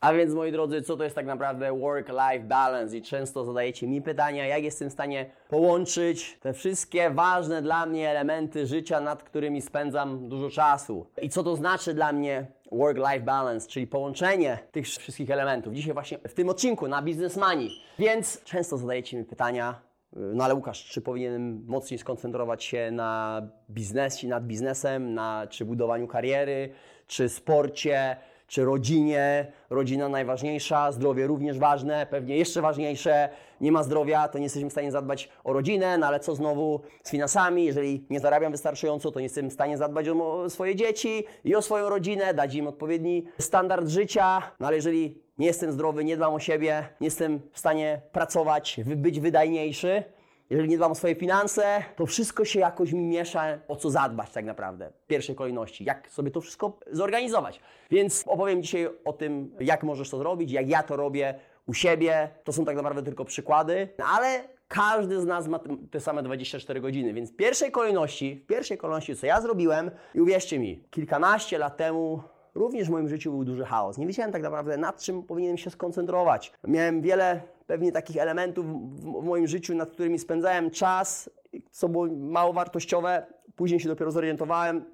A więc moi drodzy, co to jest tak naprawdę work-life balance? I często zadajecie mi pytania, jak jestem w stanie połączyć te wszystkie ważne dla mnie elementy życia, nad którymi spędzam dużo czasu. I co to znaczy dla mnie work-life balance, czyli połączenie tych wszystkich elementów. Dzisiaj właśnie w tym odcinku na Money. Więc często zadajecie mi pytania, no ale Łukasz, czy powinienem mocniej skoncentrować się na biznesie, nad biznesem, na czy budowaniu kariery, czy sporcie, czy rodzinie. Rodzina najważniejsza, zdrowie również ważne, pewnie jeszcze ważniejsze. Nie ma zdrowia, to nie jesteśmy w stanie zadbać o rodzinę, no ale co znowu z finansami? Jeżeli nie zarabiam wystarczająco, to nie jestem w stanie zadbać o swoje dzieci i o swoją rodzinę, dać im odpowiedni standard życia. No ale jeżeli nie jestem zdrowy, nie dbam o siebie, nie jestem w stanie pracować, być wydajniejszy, jeżeli nie dbam o swoje finanse, to wszystko się jakoś mi miesza, o co zadbać tak naprawdę w pierwszej kolejności, jak sobie to wszystko zorganizować. Więc opowiem dzisiaj o tym, jak możesz to zrobić, jak ja to robię u siebie. To są tak naprawdę tylko przykłady, ale każdy z nas ma te same 24 godziny, więc w pierwszej kolejności, w pierwszej kolejności, co ja zrobiłem, i uwierzcie mi, kilkanaście lat temu również w moim życiu był duży chaos. Nie wiedziałem tak naprawdę, nad czym powinienem się skoncentrować. Miałem wiele pewnie takich elementów w moim życiu, nad którymi spędzałem czas, co było mało wartościowe. Później się dopiero zorientowałem,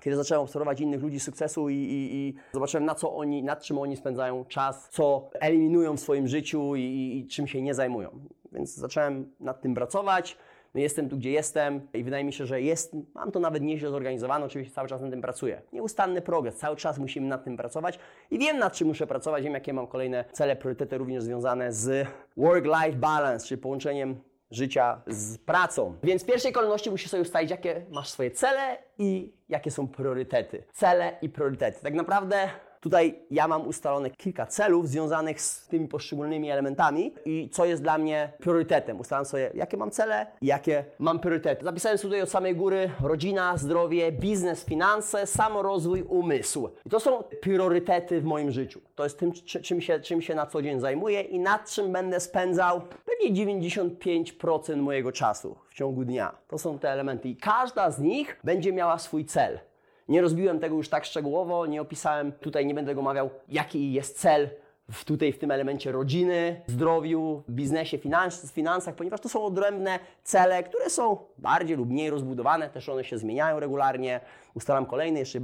kiedy zacząłem obserwować innych ludzi sukcesu i, i, i, zobaczyłem, na co oni, nad czym oni spędzają czas, co eliminują w swoim życiu i, i czym się nie zajmują. Więc zacząłem nad tym pracować no jestem tu, gdzie jestem i wydaje mi się, że jest, mam to nawet nieźle zorganizowane, oczywiście cały czas nad tym pracuję. Nieustanny progres, cały czas musimy nad tym pracować i wiem nad czym muszę pracować, wiem jakie mam kolejne cele, priorytety również związane z work-life balance, czyli połączeniem życia z pracą. Więc w pierwszej kolejności musisz sobie ustalić, jakie masz swoje cele i jakie są priorytety. Cele i priorytety. Tak naprawdę Tutaj ja mam ustalone kilka celów związanych z tymi poszczególnymi elementami i co jest dla mnie priorytetem. Ustalam sobie, jakie mam cele jakie mam priorytety. Zapisałem sobie tutaj od samej góry rodzina, zdrowie, biznes, finanse, samorozwój, umysł. I to są priorytety w moim życiu. To jest tym, czym się, czym się na co dzień zajmuję i nad czym będę spędzał pewnie 95% mojego czasu w ciągu dnia. To są te elementy i każda z nich będzie miała swój cel. Nie rozbiłem tego już tak szczegółowo, nie opisałem, tutaj nie będę go omawiał, jaki jest cel w, tutaj w tym elemencie rodziny, zdrowiu, biznesie, finans, finansach, ponieważ to są odrębne cele, które są bardziej lub mniej rozbudowane, też one się zmieniają regularnie. Ustalam kolejne, jeszcze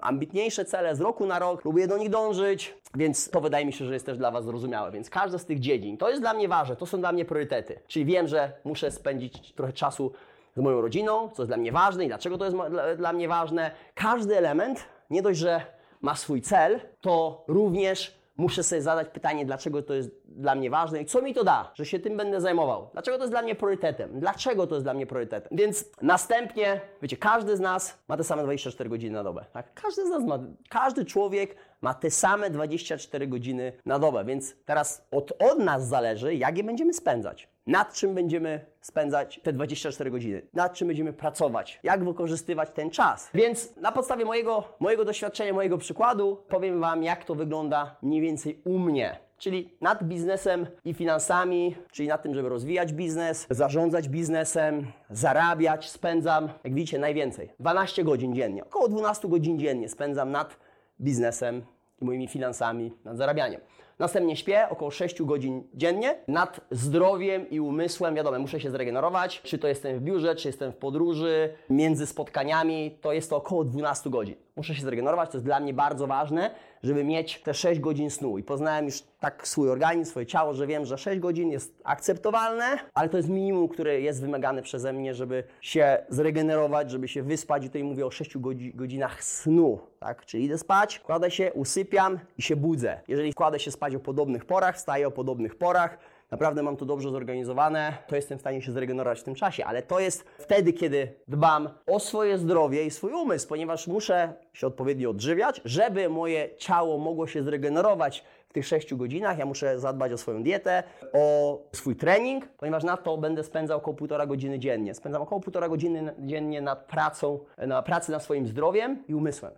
ambitniejsze cele z roku na rok, próbuję do nich dążyć, więc to wydaje mi się, że jest też dla Was zrozumiałe. Więc każda z tych dziedzin, to jest dla mnie ważne, to są dla mnie priorytety. Czyli wiem, że muszę spędzić trochę czasu z moją rodziną, co jest dla mnie ważne i dlaczego to jest dla, mnie ważne. Każdy element, nie dość, że ma swój cel, to również muszę sobie zadać pytanie, dlaczego to jest dla mnie ważne i co mi to da, że się tym będę zajmował. Dlaczego to jest dla mnie priorytetem? Dlaczego to jest dla mnie priorytetem? Więc następnie, wiecie, każdy z nas ma te same 24 godziny na dobę. Tak? Każdy z nas ma, każdy człowiek ma te same 24 godziny na dobę, więc teraz od, od nas zależy, jak je będziemy spędzać. Nad czym będziemy spędzać te 24 godziny? Nad czym będziemy pracować? Jak wykorzystywać ten czas? Więc na podstawie mojego, mojego doświadczenia, mojego przykładu powiem Wam, jak to wygląda mniej więcej u mnie. Czyli nad biznesem i finansami, czyli nad tym, żeby rozwijać biznes, zarządzać biznesem, zarabiać, spędzam, jak widzicie, najwięcej. 12 godzin dziennie. Około 12 godzin dziennie spędzam nad biznesem i moimi finansami, nad zarabianiem. Następnie śpię około 6 godzin dziennie. Nad zdrowiem i umysłem, wiadomo, muszę się zregenerować. Czy to jestem w biurze, czy jestem w podróży, między spotkaniami, to jest to około 12 godzin. Muszę się zregenerować, to jest dla mnie bardzo ważne, żeby mieć te 6 godzin snu. I poznałem już tak swój organizm, swoje ciało, że wiem, że 6 godzin jest akceptowalne, ale to jest minimum, które jest wymagane przeze mnie, żeby się zregenerować, żeby się wyspać. I tutaj mówię o 6 godzinach snu, tak? Czyli idę spać, kładę się, usypiam i się budzę. Jeżeli kładę się spać o podobnych porach, wstaję o podobnych porach, naprawdę mam to dobrze zorganizowane, to jestem w stanie się zregenerować w tym czasie, ale to jest wtedy, kiedy dbam o swoje zdrowie i swój umysł, ponieważ muszę się odpowiednio odżywiać, żeby moje ciało mogło się zregenerować w tych 6 godzinach. Ja muszę zadbać o swoją dietę, o swój trening, ponieważ na to będę spędzał około półtora godziny dziennie. Spędzam około półtora godziny dziennie nad pracą, na pracy nad swoim zdrowiem i umysłem.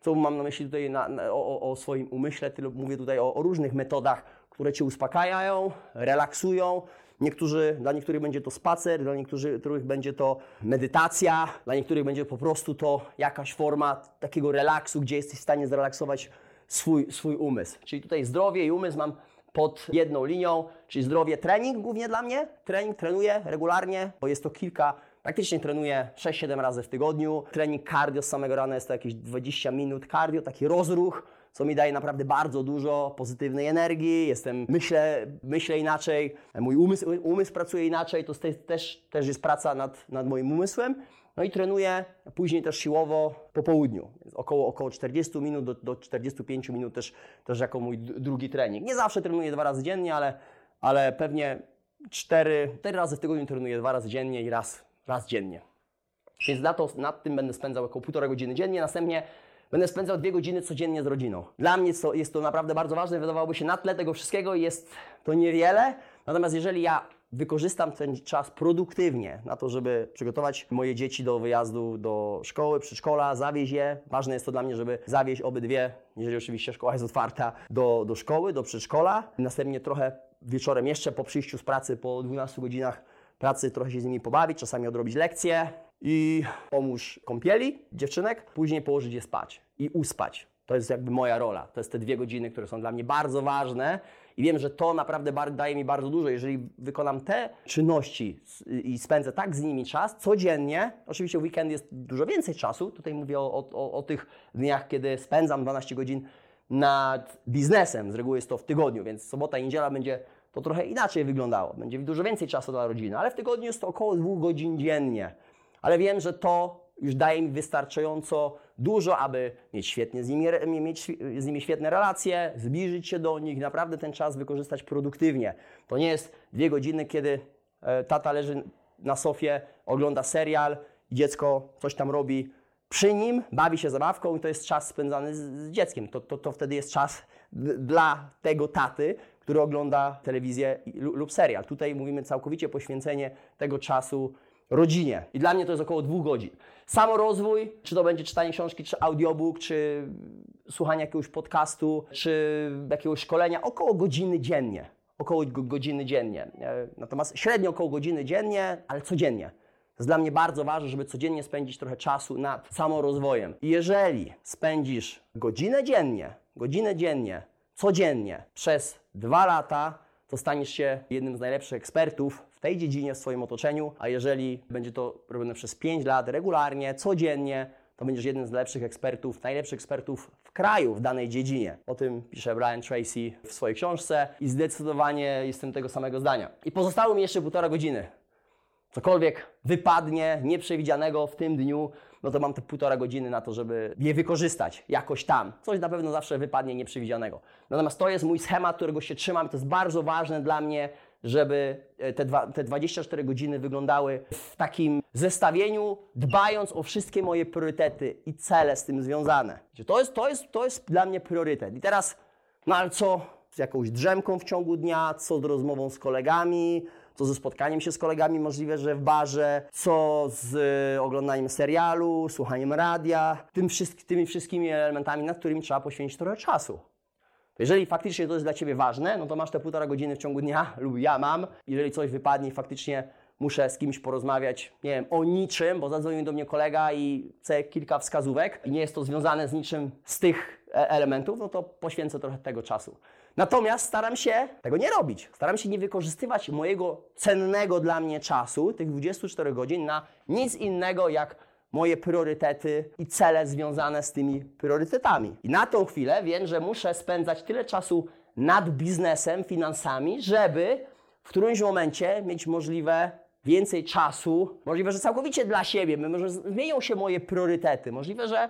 Co mam na myśli tutaj na, na, o, o, swoim umyśle, mówię tutaj o, o różnych metodach, które Cię uspokajają, relaksują. Niektórzy, dla niektórych będzie to spacer, dla niektórych będzie to medytacja, dla niektórych będzie po prostu to jakaś forma takiego relaksu, gdzie jesteś w stanie zrelaksować swój, swój umysł. Czyli tutaj zdrowie i umysł mam pod jedną linią, czyli zdrowie, trening głównie dla mnie. Trening trenuję regularnie, bo jest to kilka, praktycznie trenuję 6-7 razy w tygodniu. Trening cardio z samego rana jest to jakieś 20 minut cardio, taki rozruch, co mi daje naprawdę bardzo dużo pozytywnej energii. Jestem, myślę, myślę inaczej, mój umysł, umysł pracuje inaczej, to też, też jest praca nad, nad moim umysłem. No i trenuję później też siłowo po południu. Około, około 40 minut do, do 45 minut też, też jako mój drugi trening. Nie zawsze trenuję dwa razy dziennie, ale, ale pewnie cztery, cztery razy w tygodniu trenuję dwa razy dziennie i raz, raz dziennie. Więc na to, nad tym będę spędzał około półtorej godziny dziennie. Następnie będę spędzał dwie godziny codziennie z rodziną. Dla mnie jest to naprawdę bardzo ważne. Wydawałoby się na tle tego wszystkiego jest to niewiele. Natomiast jeżeli ja wykorzystam ten czas produktywnie na to, żeby przygotować moje dzieci do wyjazdu do szkoły, przedszkola, zawieźć je. Ważne jest to dla mnie, żeby zawieźć obydwie, jeżeli oczywiście szkoła jest otwarta, do, do szkoły, do przedszkola. Następnie trochę wieczorem jeszcze po przyjściu z pracy, po 12 godzinach pracy, trochę się z nimi pobawić, czasami odrobić lekcje i pomóż kąpieli dziewczynek, później położyć je spać i uspać. To jest jakby moja rola. To jest te dwie godziny, które są dla mnie bardzo ważne i wiem, że to naprawdę daje mi bardzo dużo. Jeżeli wykonam te czynności i spędzę tak z nimi czas codziennie, oczywiście w weekend jest dużo więcej czasu, tutaj mówię o, o, o tych dniach, kiedy spędzam 12 godzin nad biznesem, z reguły jest to w tygodniu, więc sobota i niedziela będzie to trochę inaczej wyglądało. Będzie dużo więcej czasu dla rodziny, ale w tygodniu jest to około dwóch godzin dziennie. Ale wiem, że to już daje mi wystarczająco dużo, aby mieć, świetnie z nimi, mieć z nimi świetne relacje, zbliżyć się do nich, naprawdę ten czas wykorzystać produktywnie. To nie jest dwie godziny, kiedy e, tata leży na sofie, ogląda serial dziecko coś tam robi przy nim, bawi się zabawką i to jest czas spędzany z, z dzieckiem. To, to, to wtedy jest czas dla tego taty, który ogląda telewizję lub serial. Tutaj mówimy całkowicie poświęcenie tego czasu rodzinie. I dla mnie to jest około dwóch godzin. Samorozwój, czy to będzie czytanie książki, czy audiobook, czy słuchanie jakiegoś podcastu, czy jakiegoś szkolenia, około godziny dziennie. Około godziny dziennie. E, natomiast średnio około godziny dziennie, ale codziennie. To jest dla mnie bardzo ważne, żeby codziennie spędzić trochę czasu nad samorozwojem. I jeżeli spędzisz godzinę dziennie, godzinę dziennie, codziennie przez dwa lata, to staniesz się jednym z najlepszych ekspertów tej dziedzinie w swoim otoczeniu, a jeżeli będzie to robione przez 5 lat regularnie, codziennie, to będziesz jednym z lepszych ekspertów, najlepszych ekspertów w kraju w danej dziedzinie. O tym pisze Brian Tracy w swojej książce i zdecydowanie jestem tego samego zdania. I pozostało mi jeszcze półtora godziny. Cokolwiek wypadnie nieprzewidzianego w tym dniu, no to mam te półtora godziny na to, żeby je wykorzystać jakoś tam. Coś na pewno zawsze wypadnie nieprzewidzianego. Natomiast to jest mój schemat, którego się trzymam. To jest bardzo ważne dla mnie, żeby e, te, dwa, te 24 godziny wyglądały w takim zestawieniu, dbając o wszystkie moje priorytety i cele z tym związane. To jest, to jest, to jest dla mnie priorytet. I teraz, no ale co z jakąś drzemką w ciągu dnia, co z rozmową z kolegami, co ze spotkaniem się z kolegami, możliwe, że w barze, co z y, oglądaniem serialu, słuchaniem radia, tym tymi wszystkimi elementami, nad którymi trzeba poświęcić trochę czasu. Jeżeli faktycznie to jest dla Ciebie ważne, no to masz te półtora godziny w ciągu dnia, lub ja mam. Jeżeli coś wypadnie faktycznie muszę z kimś porozmawiać, nie wiem, o niczym, bo zadzwonił do mnie kolega i chce kilka wskazówek i nie jest to związane z niczym z tych e, elementów, no to poświęcę trochę tego czasu. Natomiast staram się tego nie robić. Staram się nie wykorzystywać mojego cennego dla mnie czasu, tych 24 godzin, na nic innego jak moje priorytety i cele związane z tymi priorytetami. I na tą chwilę wiem, że muszę spędzać tyle czasu nad biznesem, finansami, żeby w którymś momencie mieć możliwe więcej czasu, możliwe, że całkowicie dla siebie, może zmienią się moje priorytety, możliwe, że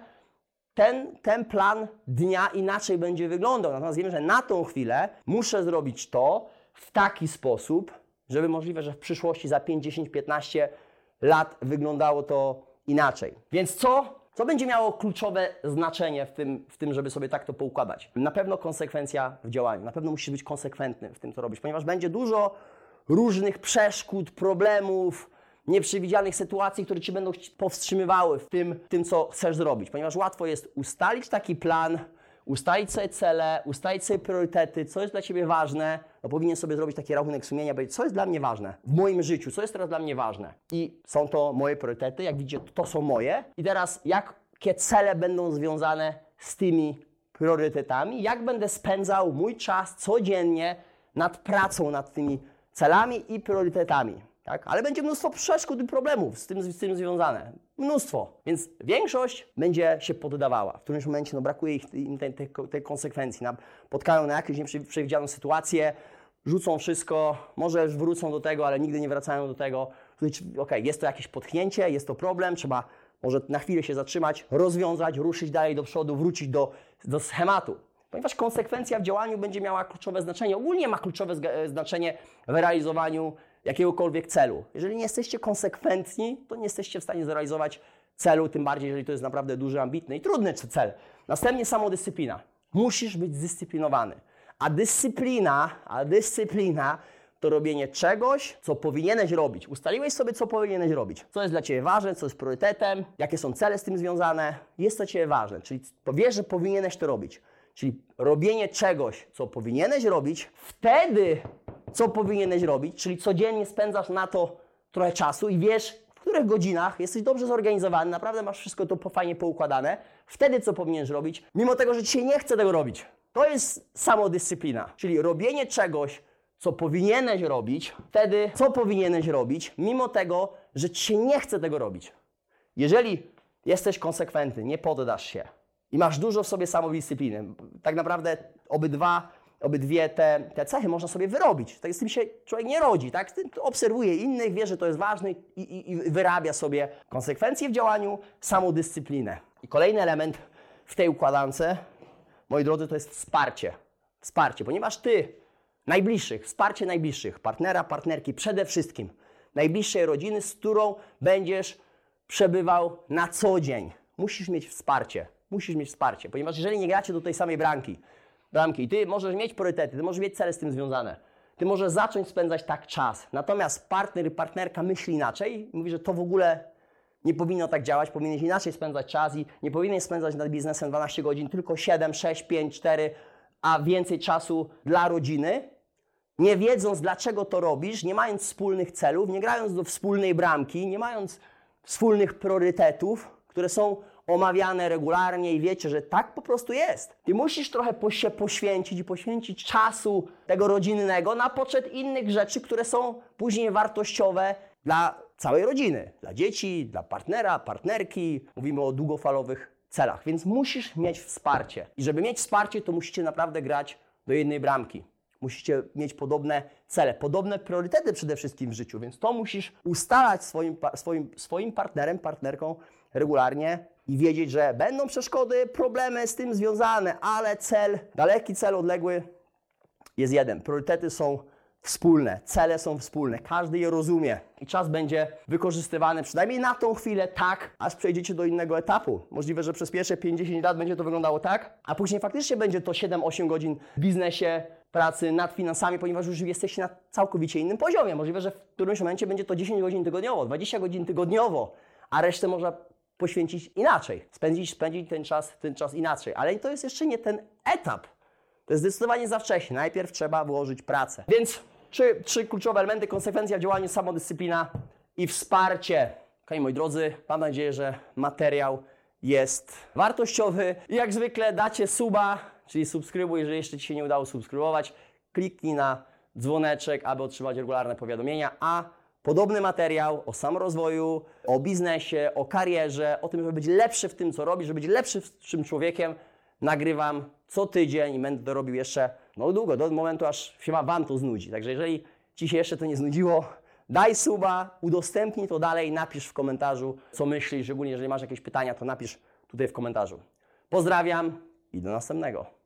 ten, ten plan dnia inaczej będzie wyglądał. Natomiast wiem, że na tą chwilę muszę zrobić to w taki sposób, żeby możliwe, że w przyszłości za 5, 10, 15 lat wyglądało to inaczej. Więc co, co będzie miało kluczowe znaczenie w tym, w tym, żeby sobie tak to poukładać? Na pewno konsekwencja w działaniu. Na pewno musisz być konsekwentny w tym, co robisz, ponieważ będzie dużo różnych przeszkód, problemów, nieprzewidzianych sytuacji, które Ci będą powstrzymywały w tym, tym, co chcesz zrobić. Ponieważ łatwo jest ustalić taki plan, ustalić sobie cele, ustalić sobie priorytety, co jest dla Ciebie ważne, no powinien sobie zrobić taki rachunek sumienia, powiedzieć, co jest dla mnie ważne w moim życiu, co jest teraz dla mnie ważne. I są to moje priorytety, jak widzicie, to są moje. I teraz, jakie cele będą związane z tymi priorytetami, jak będę spędzał mój czas codziennie nad pracą nad tymi celami i priorytetami. Tak? Ale będzie mnóstwo przeszkód i problemów z tym, z tym związane. Mnóstwo. Więc większość będzie się poddawała. W którymś momencie no, brakuje ich im tej, tej, tej konsekwencji. Napotkają na jakąś nieprzewidzianą sytuację, rzucą wszystko, może wrócą do tego, ale nigdy nie wracają do tego. Ok, jest to jakieś potknięcie, jest to problem, trzeba może na chwilę się zatrzymać, rozwiązać, ruszyć dalej do przodu, wrócić do, do schematu. Ponieważ konsekwencja w działaniu będzie miała kluczowe znaczenie. Ogólnie ma kluczowe znaczenie w realizowaniu jakiegokolwiek celu. Jeżeli nie jesteście konsekwentni, to nie jesteście w stanie zrealizować celu, tym bardziej, jeżeli to jest naprawdę duży, ambitny i trudny cel. Następnie samodyscyplina. Musisz być zdyscyplinowany. A dyscyplina, a dyscyplina to robienie czegoś, co powinieneś robić. Ustaliłeś sobie, co powinieneś robić. Co jest dla Ciebie ważne, co jest priorytetem, jakie są cele z tym związane. Jest to Ciebie ważne, czyli wiesz, że powinieneś to robić. Czyli robienie czegoś, co powinieneś robić, wtedy, co powinieneś robić, czyli codziennie spędzasz na to trochę czasu i wiesz, w których godzinach jesteś dobrze zorganizowany, naprawdę masz wszystko to fajnie poukładane, wtedy co powinieneś robić, mimo tego, że się nie chce tego robić. To jest samodyscyplina, czyli robienie czegoś, co powinieneś robić, wtedy co powinieneś robić, mimo tego, że Ci się nie chce tego robić. Jeżeli jesteś konsekwentny, nie poddasz się i masz dużo w sobie samodyscypliny, tak naprawdę obydwa, obydwie te, te cechy można sobie wyrobić. Tak z tym się człowiek nie rodzi, tak? Obserwuje innych, wie, że to jest ważne i, i, i wyrabia sobie konsekwencje w działaniu, samodyscyplinę. I kolejny element w tej układance, moi drodzy, to jest wsparcie. Wsparcie, ponieważ Ty Najbliższych, wsparcie najbliższych, partnera, partnerki, przede wszystkim najbliższej rodziny, z którą będziesz przebywał na co dzień. Musisz mieć wsparcie. Musisz mieć wsparcie, ponieważ jeżeli nie gracie do tej samej bramki, bramki, ty możesz mieć priorytety, ty możesz mieć cele z tym związane. Ty możesz zacząć spędzać tak czas. Natomiast partner, partnerka myśli inaczej, mówi, że to w ogóle nie powinno tak działać, powinieneś inaczej spędzać czas i nie powinieneś spędzać nad biznesem 12 godzin, tylko 7, 6, 5, 4, a więcej czasu dla rodziny, nie wiedząc dlaczego to robisz, nie mając wspólnych celów, nie grając do wspólnej bramki, nie mając wspólnych priorytetów, które są omawiane regularnie i wiecie, że tak po prostu jest. Ty musisz trochę się poświęcić i poświęcić czasu tego rodzinnego na poczet innych rzeczy, które są później wartościowe dla całej rodziny, dla dzieci, dla partnera, partnerki. Mówimy o długofalowych celach, więc musisz mieć wsparcie. I żeby mieć wsparcie, to musicie naprawdę grać do jednej bramki. Musicie mieć podobne cele, podobne priorytety przede wszystkim w życiu, więc to musisz ustalać swoim, swoim, swoim partnerem, partnerką regularnie i wiedzieć, że będą przeszkody, problemy z tym związane, ale cel, daleki cel, odległy jest jeden. Priorytety są wspólne, cele są wspólne, każdy je rozumie i czas będzie wykorzystywany przynajmniej na tą chwilę tak, aż przejdziecie do innego etapu. Możliwe, że przez pierwsze 50 lat będzie to wyglądało tak, a później faktycznie będzie to 7-8 godzin w biznesie, pracy nad finansami, ponieważ już jesteście na całkowicie innym poziomie. Możliwe, że w którymś momencie będzie to 10 godzin tygodniowo, 20 godzin tygodniowo, a resztę można poświęcić inaczej, spędzić, spędzić ten, czas, ten czas inaczej. Ale to jest jeszcze nie ten etap. To jest zdecydowanie za wcześnie. Najpierw trzeba włożyć pracę. Więc trzy, trzy kluczowe elementy: konsekwencja w działaniu, samodyscyplina i wsparcie. Ok, moi drodzy, mam nadzieję, że materiał jest wartościowy. I jak zwykle dacie suba, czyli subskrybuj, jeżeli jeszcze Ci się nie udało subskrybować. Kliknij na dzwoneczek, aby otrzymać regularne powiadomienia, a podobny materiał o samorozwoju, o biznesie, o karierze, o tym, żeby być lepszy w tym, co robisz, żeby być lepszym człowiekiem, nagrywam co tydzień i będę to robił jeszcze no długo, do momentu aż się Wam to znudzi. Także jeżeli Ci się jeszcze to nie znudziło, daj suba, udostępnij to dalej, napisz w komentarzu, co myślisz, szczególnie jeżeli masz jakieś pytania, to napisz tutaj w komentarzu. Pozdrawiam i do następnego.